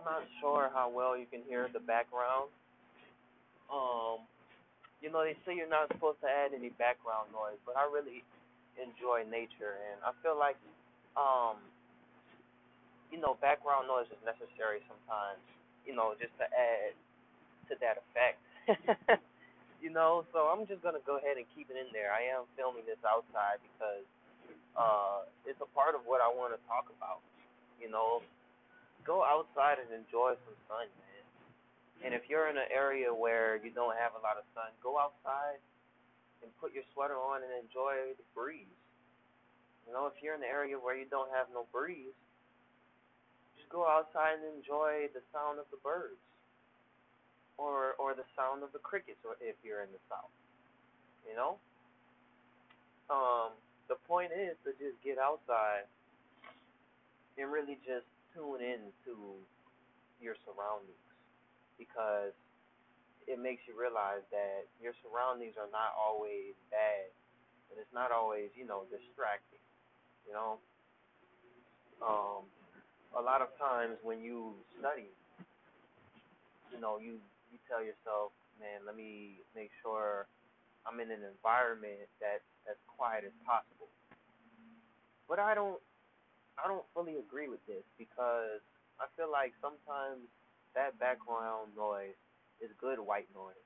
I'm not sure how well you can hear the background. Um, you know, they say you're not supposed to add any background noise, but I really enjoy nature, and I feel like, um, you know, background noise is necessary sometimes. You know, just to add to that effect. you know, so I'm just gonna go ahead and keep it in there. I am filming this outside because uh, it's a part of what I want to talk about. You know, go outside and enjoy some sun, man. And if you're in an area where you don't have a lot of sun, go outside and put your sweater on and enjoy the breeze. You know, if you're in an area where you don't have no breeze, just go outside and enjoy the sound of the birds or or the sound of the crickets or if you're in the south. You know? Um the point is to just get outside and really just tune in to your surroundings because it makes you realize that your surroundings are not always bad and it's not always, you know, distracting. You know? Um a lot of times when you study, you know, you you tell yourself, man, let me make sure I'm in an environment that's as quiet as possible. But I don't I don't fully agree with this because I feel like sometimes that background noise is good white noise.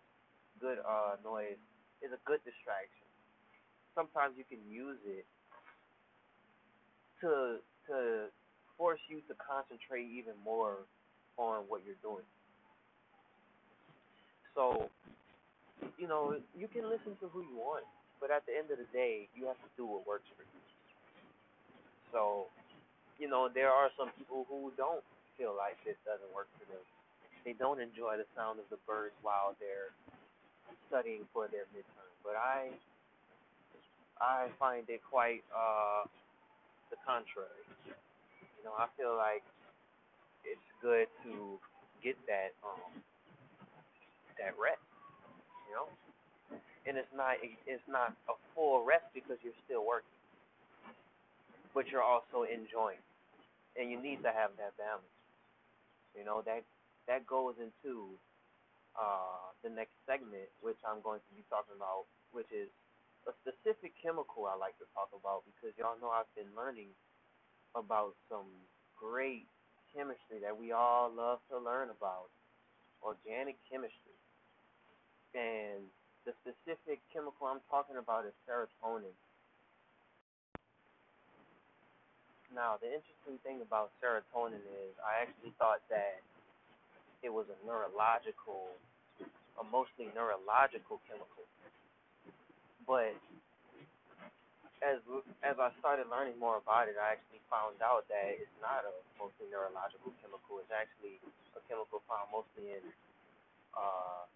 Good uh noise is a good distraction. Sometimes you can use it to to force you to concentrate even more on what you're doing. So, you know, you can listen to who you want, but at the end of the day, you have to do what works for you. So, you know, there are some people who don't feel like this doesn't work for them they don't enjoy the sound of the birds while they're studying for their midterm. But I I find it quite uh the contrary. You know, I feel like it's good to get that um that rest. You know? And it's not it's not a full rest because you're still working. But you're also enjoying. And you need to have that balance. You know, that that goes into uh, the next segment, which I'm going to be talking about, which is a specific chemical I like to talk about because y'all know I've been learning about some great chemistry that we all love to learn about, organic chemistry. And the specific chemical I'm talking about is serotonin. Now, the interesting thing about serotonin is I actually thought that it was a neurological, a mostly neurological chemical. But as as I started learning more about it, I actually found out that it's not a mostly neurological chemical. It's actually a chemical found mostly in uh,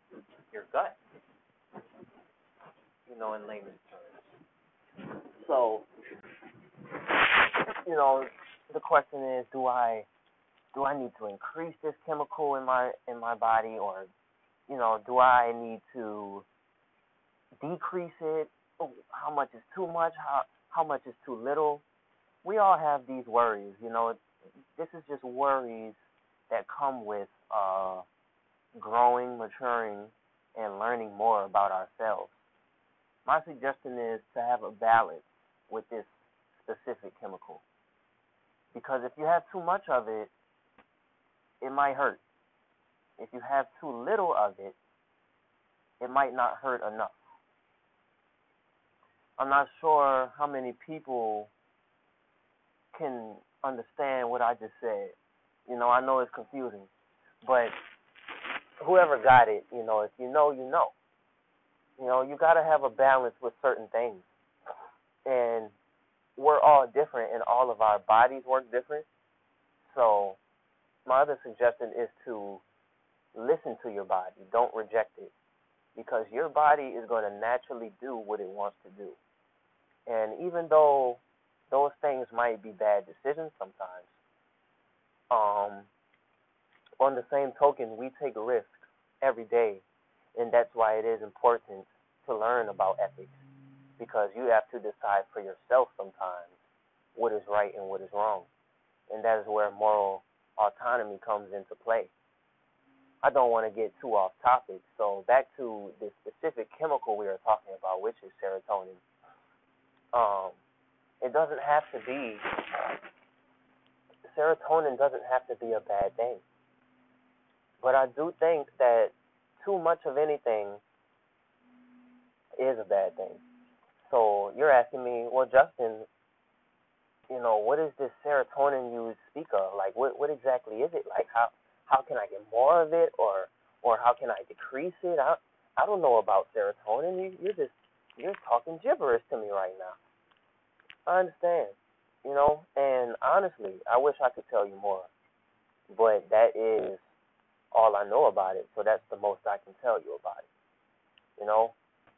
your gut. You know, in layman's terms. So, you know, the question is, do I do I need to increase this chemical in my in my body or you know, do I need to decrease it? Oh, how much is too much? How how much is too little? We all have these worries, you know. This is just worries that come with uh, growing, maturing, and learning more about ourselves. My suggestion is to have a balance with this specific chemical. Because if you have too much of it, it might hurt. If you have too little of it, it might not hurt enough. I'm not sure how many people can understand what I just said. You know, I know it's confusing, but whoever got it, you know, if you know, you know. You know, you got to have a balance with certain things. And we're all different and all of our bodies work different. So my other suggestion is to listen to your body. Don't reject it. Because your body is going to naturally do what it wants to do. And even though those things might be bad decisions sometimes, um, on the same token, we take risks every day. And that's why it is important to learn about ethics. Because you have to decide for yourself sometimes what is right and what is wrong. And that is where moral autonomy comes into play. I don't want to get too off topic. So back to the specific chemical we are talking about, which is serotonin. Um, it doesn't have to be serotonin doesn't have to be a bad thing. But I do think that too much of anything is a bad thing. You're asking me, well, Justin, you know, what is this serotonin you speak of? Like, what what exactly is it? Like, how how can I get more of it, or or how can I decrease it? I I don't know about serotonin. You, you're just you're talking gibberish to me right now. I understand, you know, and honestly, I wish I could tell you more, but that is all I know about it. So that's the most I can tell you about it. You know,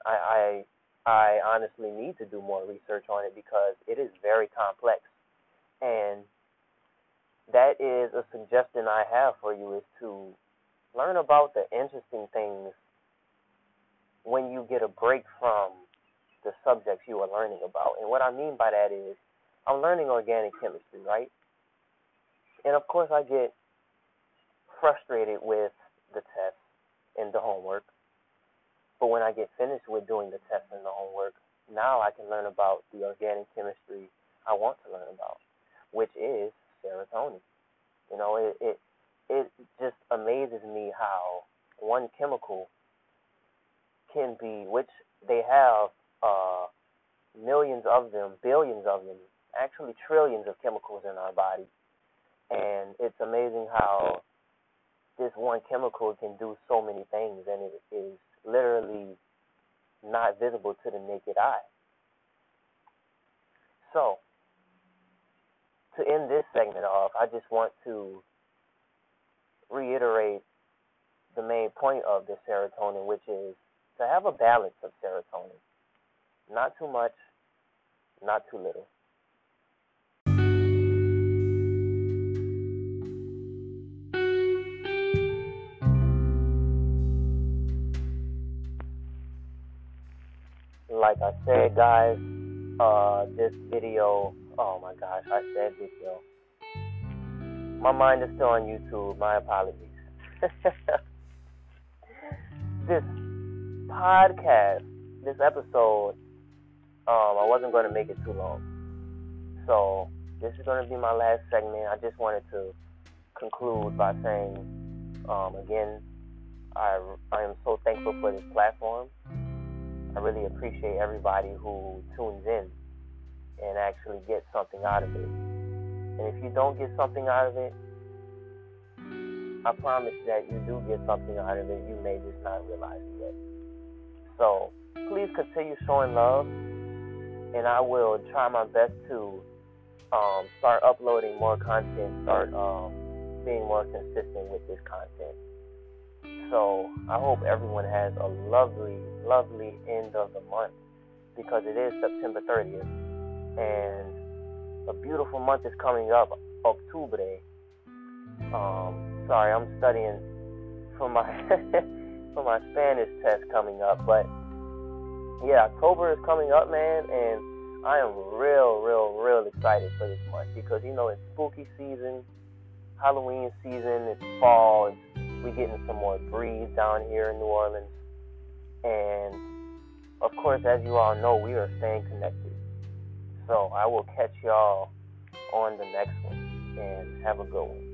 I I I honestly need to do more research on it because it is very complex, and that is a suggestion I have for you is to learn about the interesting things when you get a break from the subjects you are learning about. And what I mean by that is I'm learning organic chemistry, right? And of course I get frustrated with the tests and the homework. But when I get finished with doing the tests and the homework, now I can learn about the organic chemistry I want to learn about, which is serotonin. You know, it it it just amazes me how one chemical can be, which they have uh, millions of them, billions of them, actually trillions of chemicals in our body, and it's amazing how this one chemical can do so many things, and it visible to the naked eye. So, to end this segment off, I just want to reiterate the main point of the serotonin, which is to have a balance of serotonin. Not too much, not too little. Like I said, guys, uh, this video Oh my gosh, I said video. My mind is still on YouTube. My apologies. this podcast, this episode, um, I wasn't going to make it too long. So this is going to be my last segment. I just wanted to conclude by saying, um, again, I I am so thankful for this platform. I really appreciate everybody who tunes in and actually gets something out of it. And if you don't get something out of it, I promise that you do get something out of it. You may just not realize it yet. So please continue showing love, and I will try my best to um, start uploading more content, start um, being more consistent with this content. So I hope everyone has a lovely, lovely end of the month because it is September 30th and a beautiful month is coming up, October. Um, sorry, I'm studying for my for my Spanish test coming up, but yeah, October is coming up, man, and I am real, real, real excited for this month because you know it's spooky season, Halloween season, it's fall, it's, we getting some more breeze down here in New Orleans, and of course, as you all know, we are staying connected. So I will catch y'all on the next one and have a good one.